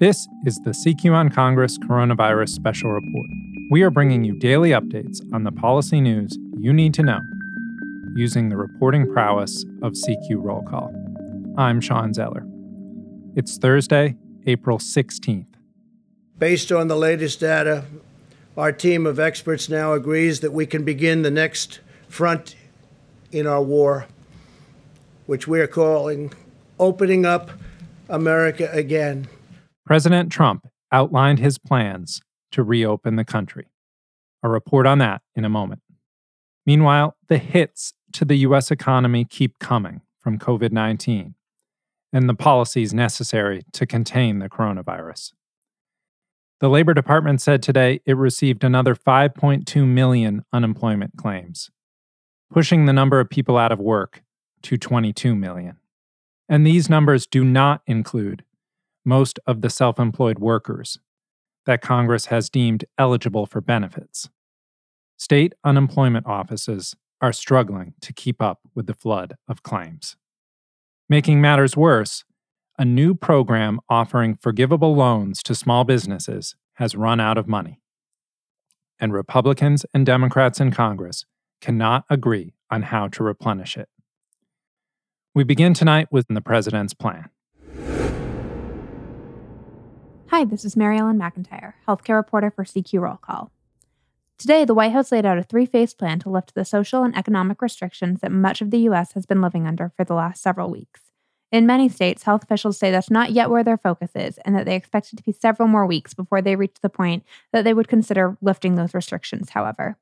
This is the CQ on Congress Coronavirus Special Report. We are bringing you daily updates on the policy news you need to know using the reporting prowess of CQ Roll Call. I'm Shawn Zeller. It's Thursday, April 16th. Based on the latest data, our team of experts now agrees that we can begin the next front in our war, which we are calling Opening Up America Again. President Trump outlined his plans to reopen the country. A report on that in a moment. Meanwhile, the hits to the U.S. economy keep coming from COVID 19 and the policies necessary to contain the coronavirus. The Labor Department said today it received another 5.2 million unemployment claims, pushing the number of people out of work to 22 million. And these numbers do not include most of the self employed workers that Congress has deemed eligible for benefits. State unemployment offices are struggling to keep up with the flood of claims. Making matters worse, a new program offering forgivable loans to small businesses has run out of money. And Republicans and Democrats in Congress cannot agree on how to replenish it. We begin tonight with the president's plan. Hi, this is Mary Ellen McIntire, healthcare reporter for CQ Roll Call. Today, the White House laid out a three phase plan to lift the social and economic restrictions that much of the U.S. has been living under for the last several weeks. In many states, health officials say that's not yet where their focus is, and that they expect it to be several more weeks before they reach the point that they would consider lifting those restrictions, however.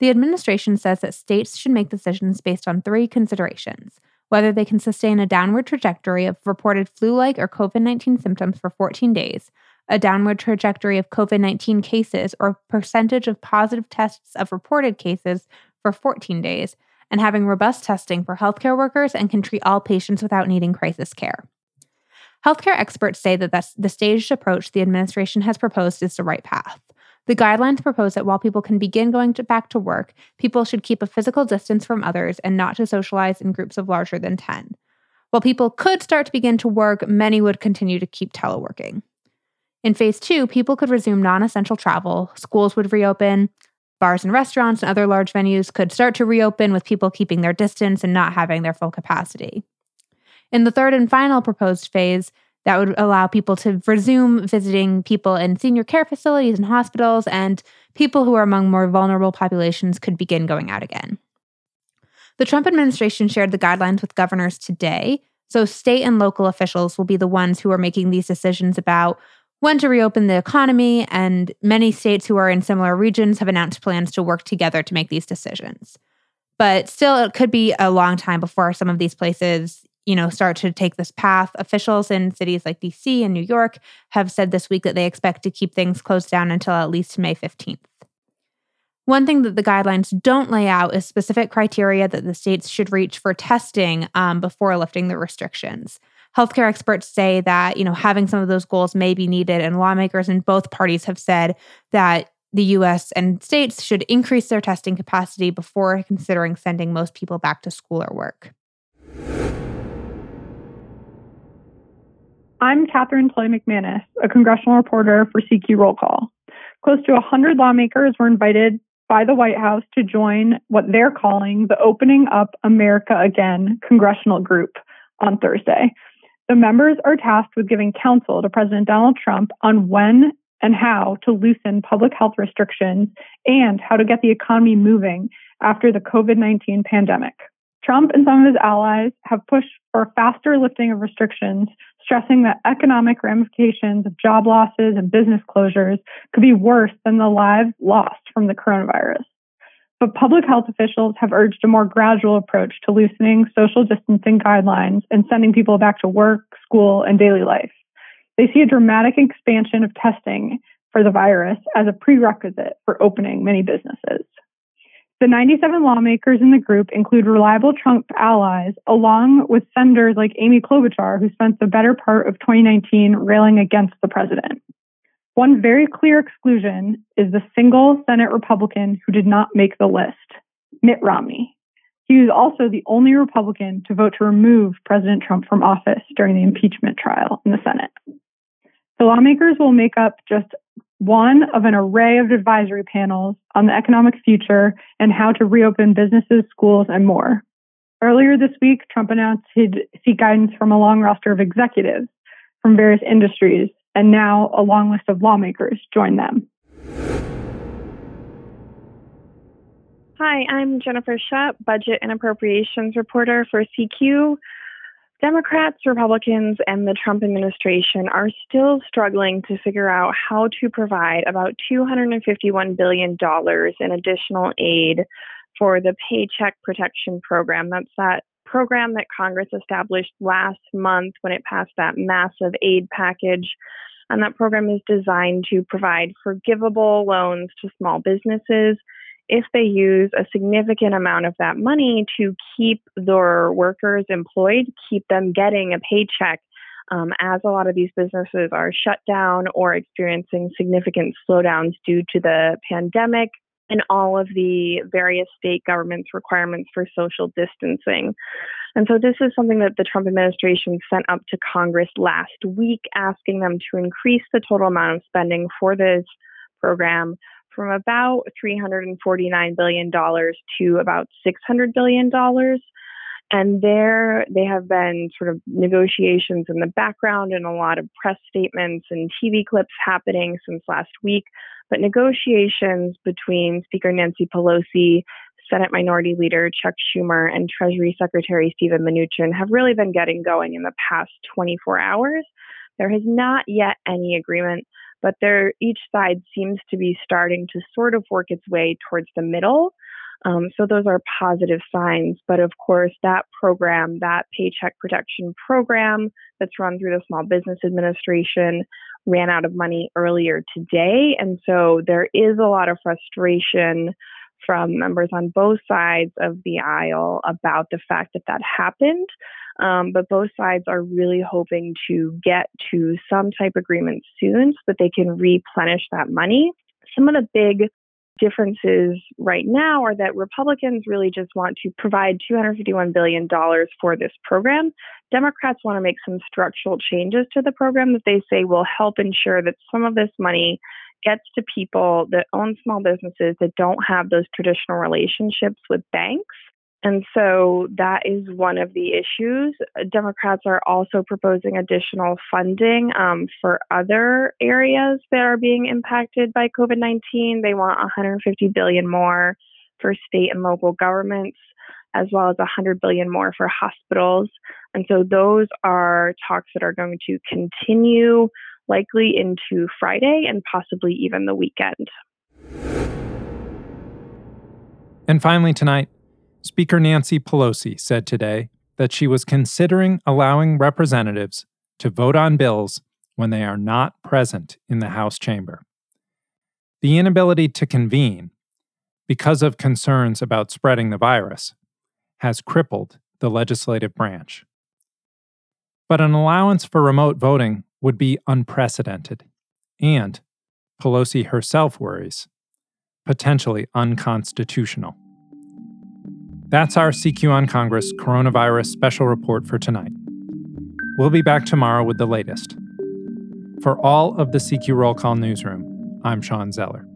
The administration says that states should make decisions based on three considerations whether they can sustain a downward trajectory of reported flu like or COVID 19 symptoms for 14 days, a downward trajectory of COVID 19 cases or percentage of positive tests of reported cases for 14 days, and having robust testing for healthcare workers and can treat all patients without needing crisis care. Healthcare experts say that the staged approach the administration has proposed is the right path. The guidelines propose that while people can begin going to back to work, people should keep a physical distance from others and not to socialize in groups of larger than 10. While people could start to begin to work, many would continue to keep teleworking. In phase two, people could resume non essential travel, schools would reopen, Bars and restaurants and other large venues could start to reopen with people keeping their distance and not having their full capacity. In the third and final proposed phase, that would allow people to resume visiting people in senior care facilities and hospitals, and people who are among more vulnerable populations could begin going out again. The Trump administration shared the guidelines with governors today, so state and local officials will be the ones who are making these decisions about when to reopen the economy, and many states who are in similar regions have announced plans to work together to make these decisions. But still, it could be a long time before some of these places, you know, start to take this path. Officials in cities like DC and New York have said this week that they expect to keep things closed down until at least May 15th. One thing that the guidelines don't lay out is specific criteria that the states should reach for testing um, before lifting the restrictions healthcare experts say that, you know, having some of those goals may be needed. And lawmakers in both parties have said that the US and states should increase their testing capacity before considering sending most people back to school or work. I'm Katherine Tully-McManus, a congressional reporter for CQ Roll Call. Close to 100 lawmakers were invited by the White House to join what they're calling the Opening Up America Again congressional group on Thursday. The members are tasked with giving counsel to President Donald Trump on when and how to loosen public health restrictions and how to get the economy moving after the COVID 19 pandemic. Trump and some of his allies have pushed for faster lifting of restrictions, stressing that economic ramifications of job losses and business closures could be worse than the lives lost from the coronavirus. But public health officials have urged a more gradual approach to loosening social distancing guidelines and sending people back to work, school, and daily life. They see a dramatic expansion of testing for the virus as a prerequisite for opening many businesses. The 97 lawmakers in the group include reliable Trump allies, along with senators like Amy Klobuchar, who spent the better part of 2019 railing against the president. One very clear exclusion is the single Senate Republican who did not make the list, Mitt Romney. He was also the only Republican to vote to remove President Trump from office during the impeachment trial in the Senate. The lawmakers will make up just one of an array of advisory panels on the economic future and how to reopen businesses, schools, and more. Earlier this week, Trump announced he'd seek guidance from a long roster of executives from various industries, and now a long list of lawmakers join them. Hi, I'm Jennifer Shutt, Budget and Appropriations Reporter for CQ. Democrats, Republicans, and the Trump administration are still struggling to figure out how to provide about $251 billion in additional aid for the Paycheck Protection Program. That's that program that Congress established last month when it passed that massive aid package. And that program is designed to provide forgivable loans to small businesses if they use a significant amount of that money to keep their workers employed, keep them getting a paycheck. Um, as a lot of these businesses are shut down or experiencing significant slowdowns due to the pandemic, and all of the various state governments' requirements for social distancing. And so, this is something that the Trump administration sent up to Congress last week, asking them to increase the total amount of spending for this program from about $349 billion to about $600 billion. And there, they have been sort of negotiations in the background and a lot of press statements and TV clips happening since last week. But negotiations between Speaker Nancy Pelosi, Senate Minority Leader Chuck Schumer, and Treasury Secretary Steven Mnuchin have really been getting going in the past 24 hours. There has not yet any agreement, but there each side seems to be starting to sort of work its way towards the middle. Um, so those are positive signs. But of course, that program, that paycheck protection program that's run through the Small Business Administration, ran out of money earlier today. And so there is a lot of frustration from members on both sides of the aisle about the fact that that happened. Um, but both sides are really hoping to get to some type agreement soon so that they can replenish that money. Some of the big differences right now are that Republicans really just want to provide $251 billion for this program. Democrats want to make some structural changes to the program that they say will help ensure that some of this money gets to people that own small businesses that don't have those traditional relationships with banks. And so that is one of the issues. Democrats are also proposing additional funding um, for other areas that are being impacted by COVID 19. They want 150 billion more for state and local governments, as well as 100 billion more for hospitals. And so those are talks that are going to continue likely into Friday and possibly even the weekend. And finally, tonight, Speaker Nancy Pelosi said today that she was considering allowing representatives to vote on bills when they are not present in the House chamber. The inability to convene, because of concerns about spreading the virus, has crippled the legislative branch. But an allowance for remote voting would be unprecedented and, Pelosi herself worries, potentially unconstitutional. That's our CQ on Congress coronavirus special report for tonight. We'll be back tomorrow with the latest. For all of the CQ Roll Call newsroom, I'm Shawn Zeller.